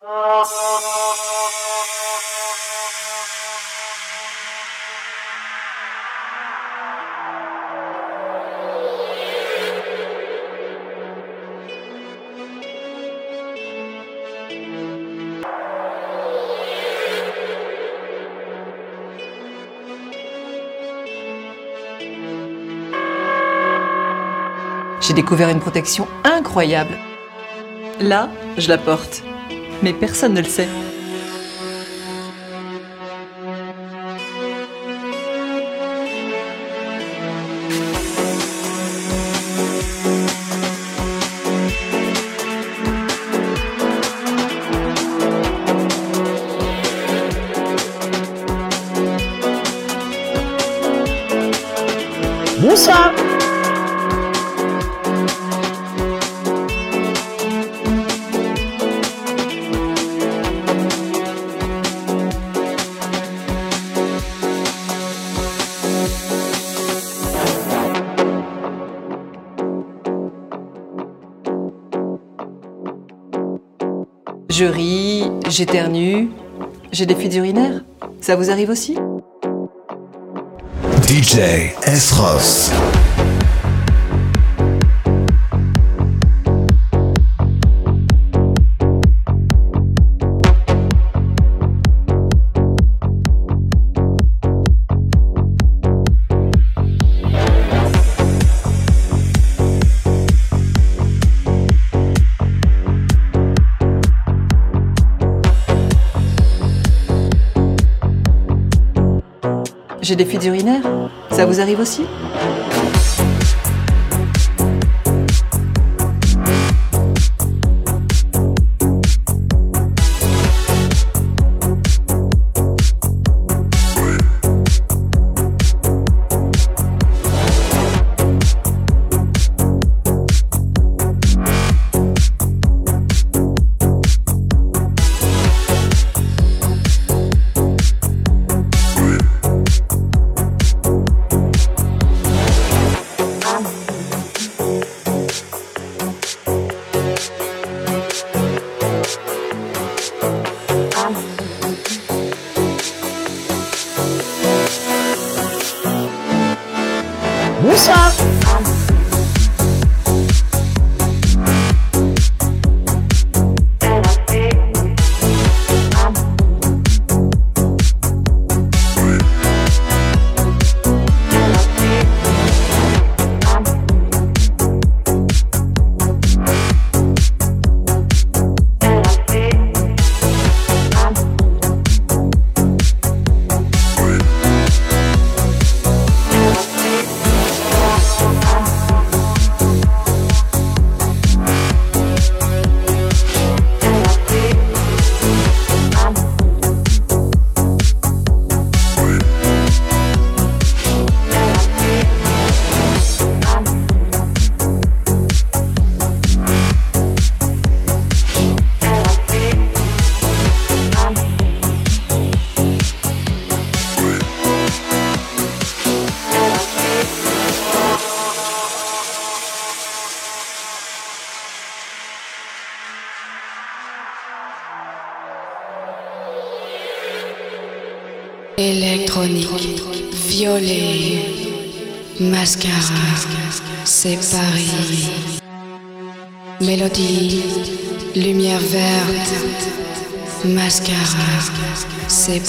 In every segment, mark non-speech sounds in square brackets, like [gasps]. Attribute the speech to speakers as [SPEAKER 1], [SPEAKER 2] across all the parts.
[SPEAKER 1] J'ai découvert une protection incroyable. Là, je la porte. Mais personne ne le sait. J'éternue, j'ai des fuites urinaires. Ça vous arrive aussi?
[SPEAKER 2] DJ Esros.
[SPEAKER 1] J'ai des fuites urinaires? Ça vous arrive aussi?
[SPEAKER 3] Électronique, violet, mascara, Paris. Mélodie, lumière verte, mascara, c'est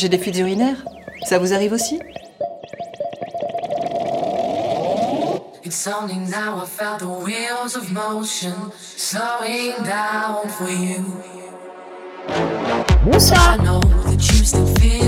[SPEAKER 1] J'ai des fuites urinaires. Ça vous arrive aussi?
[SPEAKER 4] It's only now I felt the wheels of motion slowing down for you.
[SPEAKER 5] Bonsoir
[SPEAKER 4] I know that you still feel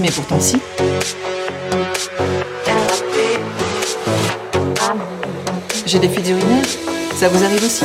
[SPEAKER 1] mais pourtant si. J'ai des fuites urinaires, ça vous arrive aussi?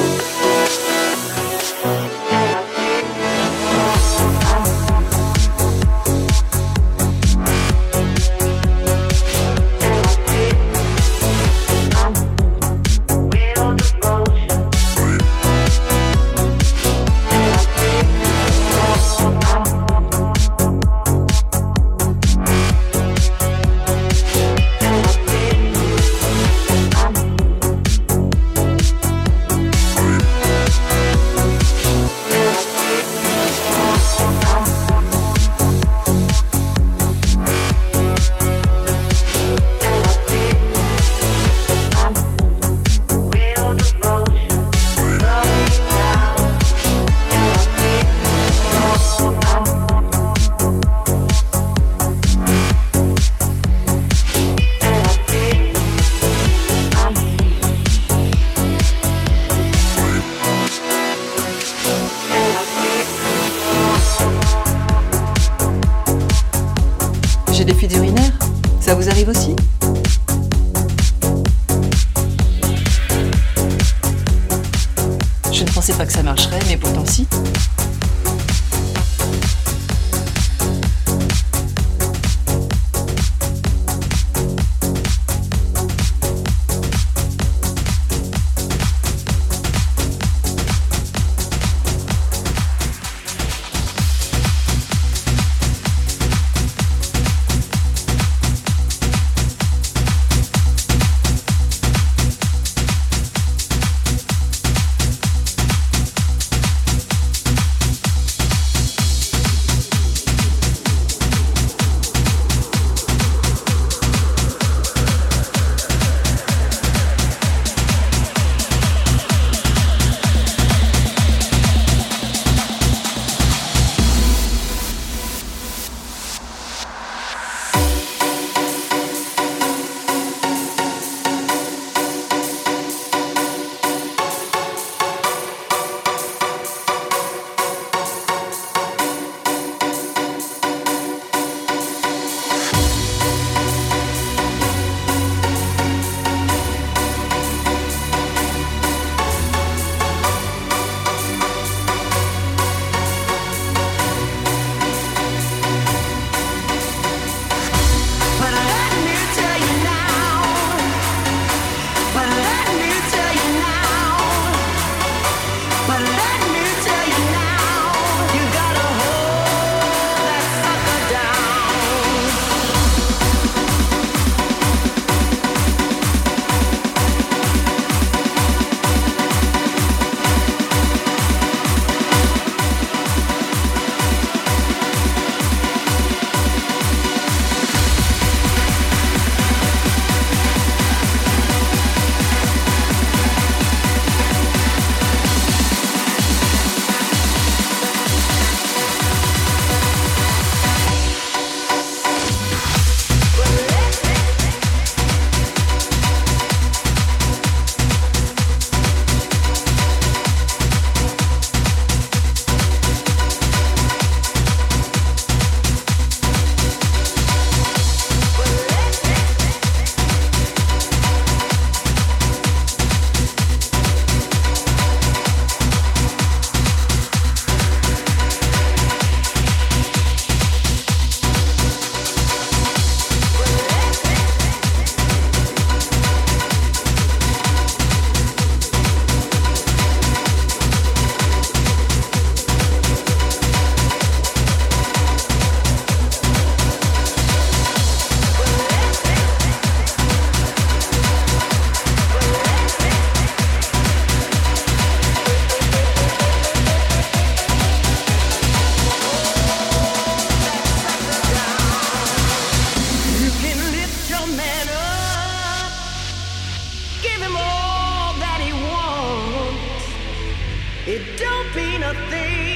[SPEAKER 6] Don't be nothing.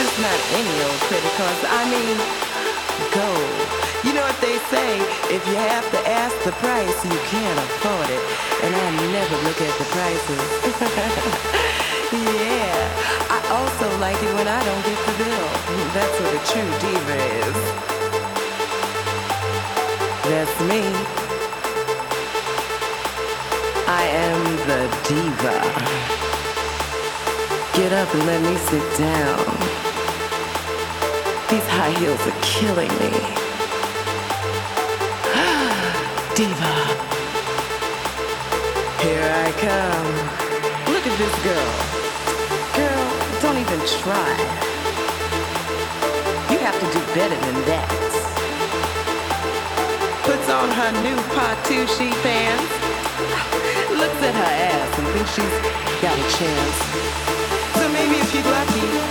[SPEAKER 6] Any old credit cards. I mean, gold. You know what they say? If you have to ask the price, you can't afford it. And I never look at the prices. [laughs] yeah. I also like it when I don't get the bill. That's what a true diva is. That's me. I am the diva. Get up and let me sit down. These high heels are killing me. [gasps] Diva. Here I come. Look at this girl. Girl, don't even try. You have to do better than that. Puts on her new Patucci pants. Looks at her ass and thinks she's got a chance. So maybe if you're lucky,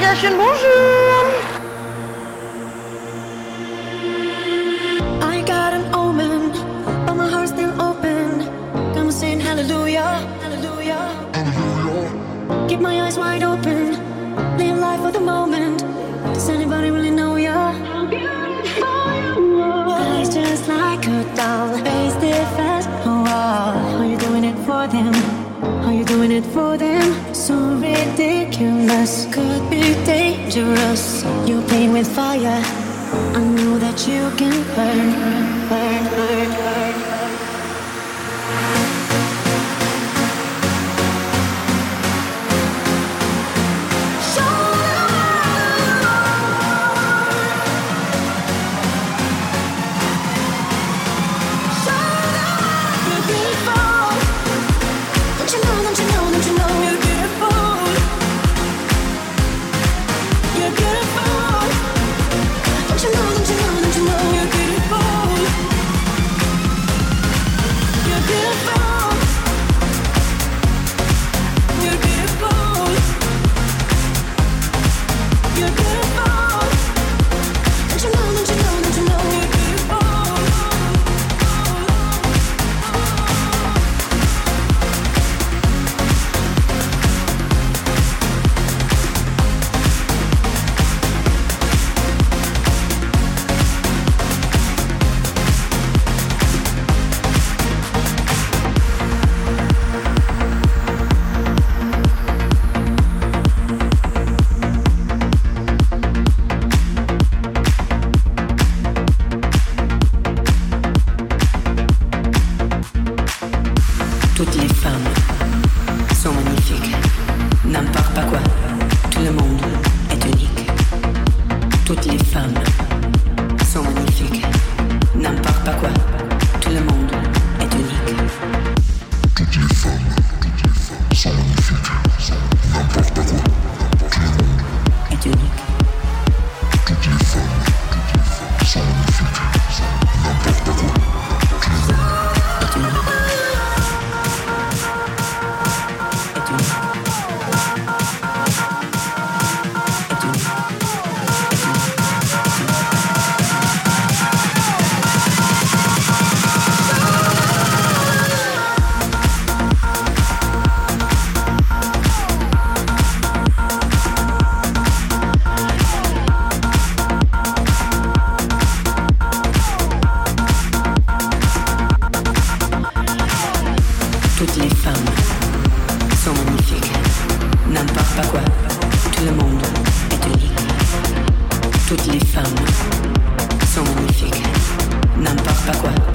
[SPEAKER 7] bien, je bonjour.
[SPEAKER 8] n'importe quoi, tout le monde est unique. Toutes les femmes sont magnifiques, n'importe quoi.